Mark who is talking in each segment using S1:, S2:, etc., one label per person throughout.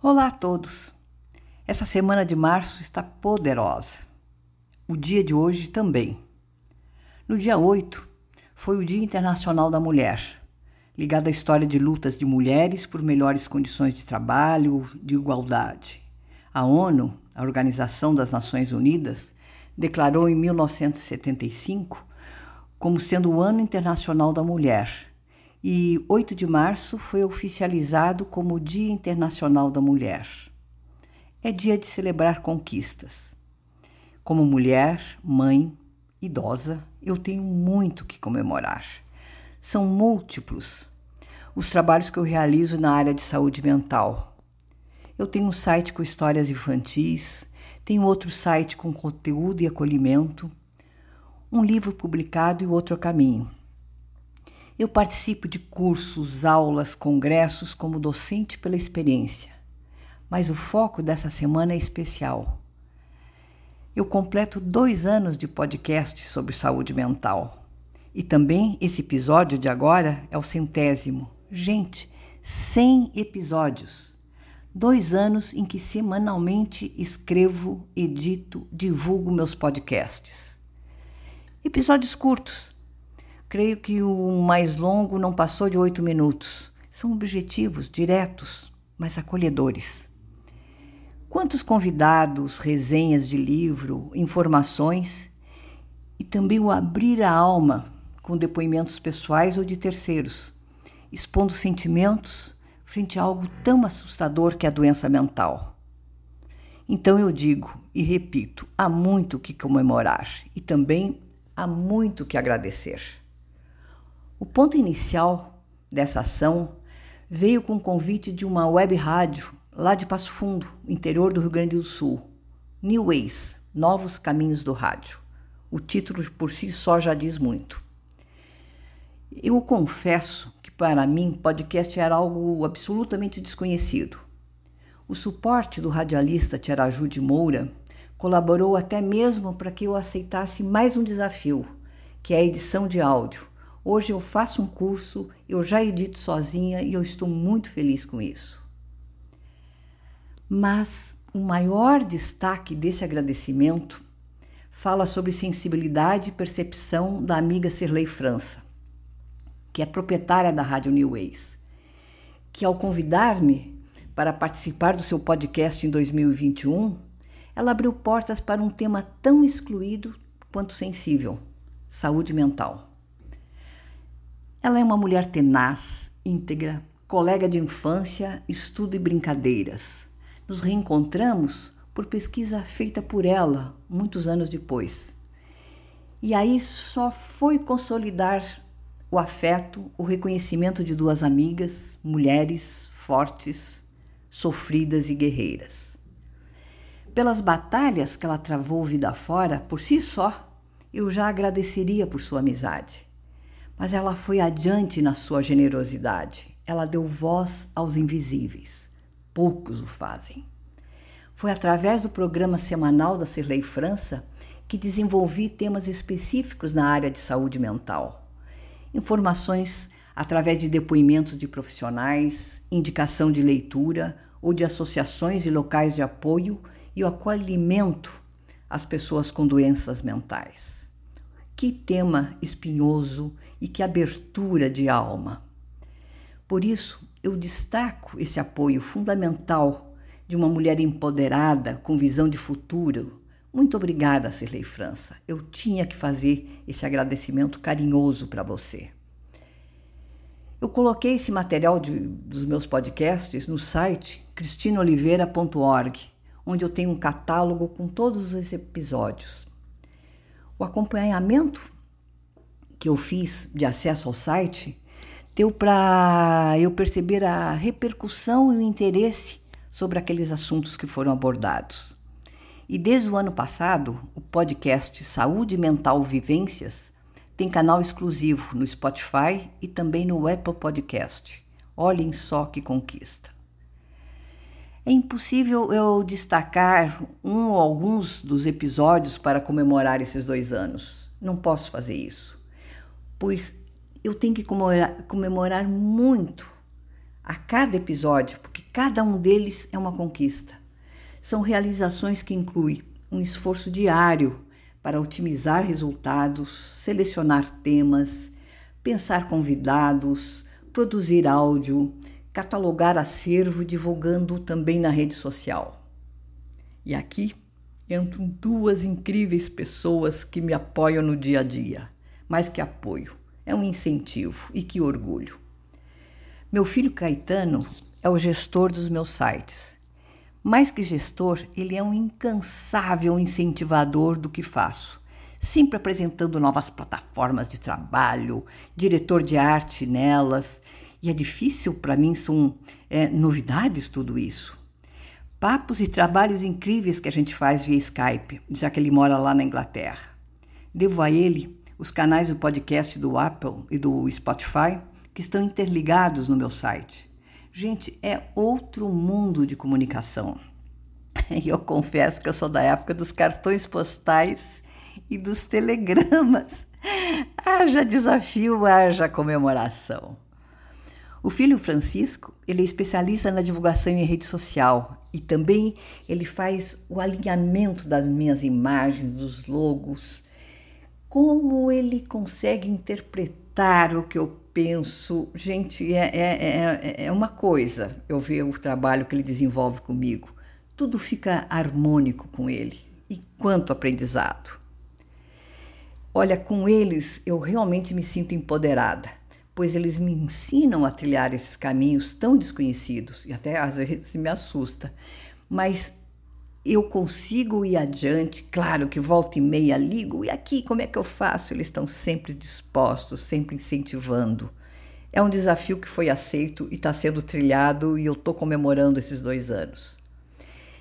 S1: Olá a todos! Essa semana de março está poderosa. O dia de hoje também. No dia 8 foi o Dia Internacional da Mulher, ligado à história de lutas de mulheres por melhores condições de trabalho, de igualdade. A ONU, a Organização das Nações Unidas, declarou em 1975 como sendo o Ano Internacional da Mulher e 8 de março foi oficializado como Dia Internacional da Mulher. É dia de celebrar conquistas. Como mulher, mãe, idosa, eu tenho muito que comemorar. São múltiplos os trabalhos que eu realizo na área de saúde mental. Eu tenho um site com histórias infantis, tenho outro site com conteúdo e acolhimento, um livro publicado e outro a caminho. Eu participo de cursos, aulas, congressos como docente pela experiência, mas o foco dessa semana é especial. Eu completo dois anos de podcast sobre saúde mental. E também esse episódio de agora é o centésimo. Gente, 100 episódios. Dois anos em que semanalmente escrevo, edito, divulgo meus podcasts. Episódios curtos Creio que o mais longo não passou de oito minutos. São objetivos, diretos, mas acolhedores. Quantos convidados, resenhas de livro, informações e também o abrir a alma com depoimentos pessoais ou de terceiros, expondo sentimentos frente a algo tão assustador que é a doença mental. Então eu digo e repito: há muito que comemorar e também há muito que agradecer. O ponto inicial dessa ação veio com o convite de uma web rádio lá de Passo Fundo, interior do Rio Grande do Sul, New Ways, Novos Caminhos do Rádio. O título por si só já diz muito. Eu confesso que para mim podcast era algo absolutamente desconhecido. O suporte do radialista Tiaraju de Moura colaborou até mesmo para que eu aceitasse mais um desafio, que é a edição de áudio Hoje eu faço um curso, eu já edito sozinha e eu estou muito feliz com isso. Mas o maior destaque desse agradecimento fala sobre sensibilidade e percepção da amiga Cirlei França, que é proprietária da Rádio New Ways, que ao convidar-me para participar do seu podcast em 2021, ela abriu portas para um tema tão excluído quanto sensível: saúde mental. Ela é uma mulher tenaz, íntegra, colega de infância, estudo e brincadeiras. Nos reencontramos por pesquisa feita por ela muitos anos depois. E aí só foi consolidar o afeto, o reconhecimento de duas amigas, mulheres fortes, sofridas e guerreiras. Pelas batalhas que ela travou vida fora, por si só, eu já agradeceria por sua amizade. Mas ela foi adiante na sua generosidade. Ela deu voz aos invisíveis. Poucos o fazem. Foi através do programa semanal da Cirlei França que desenvolvi temas específicos na área de saúde mental. Informações através de depoimentos de profissionais, indicação de leitura ou de associações e locais de apoio e o acolhimento às pessoas com doenças mentais. Que tema espinhoso e que abertura de alma. Por isso, eu destaco esse apoio fundamental de uma mulher empoderada, com visão de futuro. Muito obrigada, Cirlei França. Eu tinha que fazer esse agradecimento carinhoso para você. Eu coloquei esse material de, dos meus podcasts no site cristinoliveira.org, onde eu tenho um catálogo com todos os episódios. O acompanhamento que eu fiz de acesso ao site deu para eu perceber a repercussão e o interesse sobre aqueles assuntos que foram abordados. E desde o ano passado, o podcast Saúde Mental Vivências tem canal exclusivo no Spotify e também no Apple Podcast. Olhem só que conquista. É impossível eu destacar um ou alguns dos episódios para comemorar esses dois anos. Não posso fazer isso pois eu tenho que comemorar, muito a cada episódio, porque Cada um deles é uma conquista. São realizações que incluem um esforço diário para otimizar resultados, selecionar temas, pensar convidados, produzir áudio, catalogar acervo, divulgando também na rede social. E aqui entram duas incríveis pessoas que me apoiam no dia a dia. Mais que apoio, é um incentivo e que orgulho. Meu filho Caetano é o gestor dos meus sites. Mais que gestor, ele é um incansável incentivador do que faço, sempre apresentando novas plataformas de trabalho, diretor de arte nelas. E é difícil para mim, são é, novidades tudo isso. Papos e trabalhos incríveis que a gente faz via Skype, já que ele mora lá na Inglaterra. Devo a ele os canais do podcast do Apple e do Spotify, que estão interligados no meu site. Gente, é outro mundo de comunicação. E eu confesso que eu sou da época dos cartões postais e dos telegramas. Haja desafio, haja comemoração. O filho Francisco, ele é especialista na divulgação em rede social e também ele faz o alinhamento das minhas imagens, dos logos. Como ele consegue interpretar o que eu penso? Gente, é, é, é, é uma coisa eu ver o trabalho que ele desenvolve comigo. Tudo fica harmônico com ele. E quanto aprendizado! Olha, com eles eu realmente me sinto empoderada pois eles me ensinam a trilhar esses caminhos tão desconhecidos e até às vezes me assusta. Mas eu consigo ir adiante, claro que volta e meia ligo, e aqui como é que eu faço? Eles estão sempre dispostos, sempre incentivando. É um desafio que foi aceito e está sendo trilhado e eu estou comemorando esses dois anos.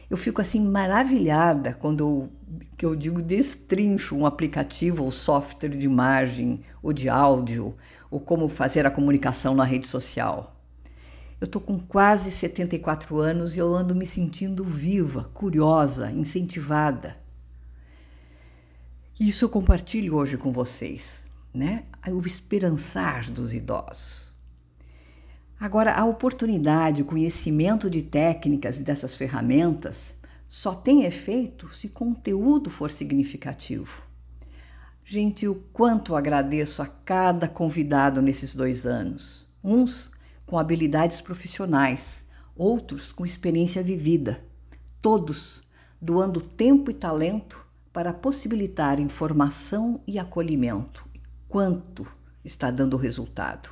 S1: Eu fico assim maravilhada quando eu, que eu digo destrincho um aplicativo ou software de imagem ou de áudio ou como fazer a comunicação na rede social. Eu estou com quase 74 anos e eu ando me sentindo viva, curiosa, incentivada. Isso eu compartilho hoje com vocês, né? O esperançar dos idosos. Agora, a oportunidade, o conhecimento de técnicas e dessas ferramentas só tem efeito se o conteúdo for significativo. Gente, o quanto agradeço a cada convidado nesses dois anos. Uns com habilidades profissionais, outros com experiência vivida. Todos doando tempo e talento para possibilitar informação e acolhimento. Quanto está dando resultado?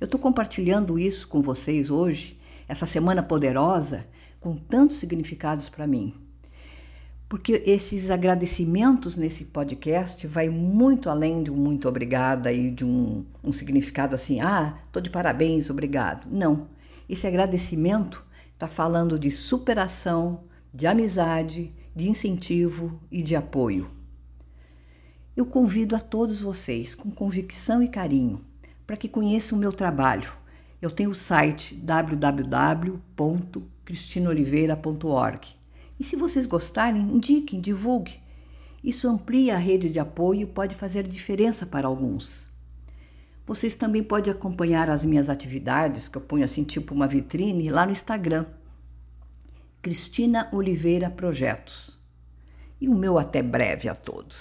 S1: Eu estou compartilhando isso com vocês hoje, essa semana poderosa, com tantos significados para mim porque esses agradecimentos nesse podcast vai muito além de um muito obrigada e de um, um significado assim, ah, tô de parabéns, obrigado. Não. Esse agradecimento está falando de superação, de amizade, de incentivo e de apoio. Eu convido a todos vocês, com convicção e carinho, para que conheçam o meu trabalho. Eu tenho o site www.cristinoliveira.org e se vocês gostarem, indiquem, divulguem. Isso amplia a rede de apoio e pode fazer diferença para alguns. Vocês também podem acompanhar as minhas atividades, que eu ponho assim tipo uma vitrine, lá no Instagram. Cristina Oliveira Projetos. E o meu até breve a todos.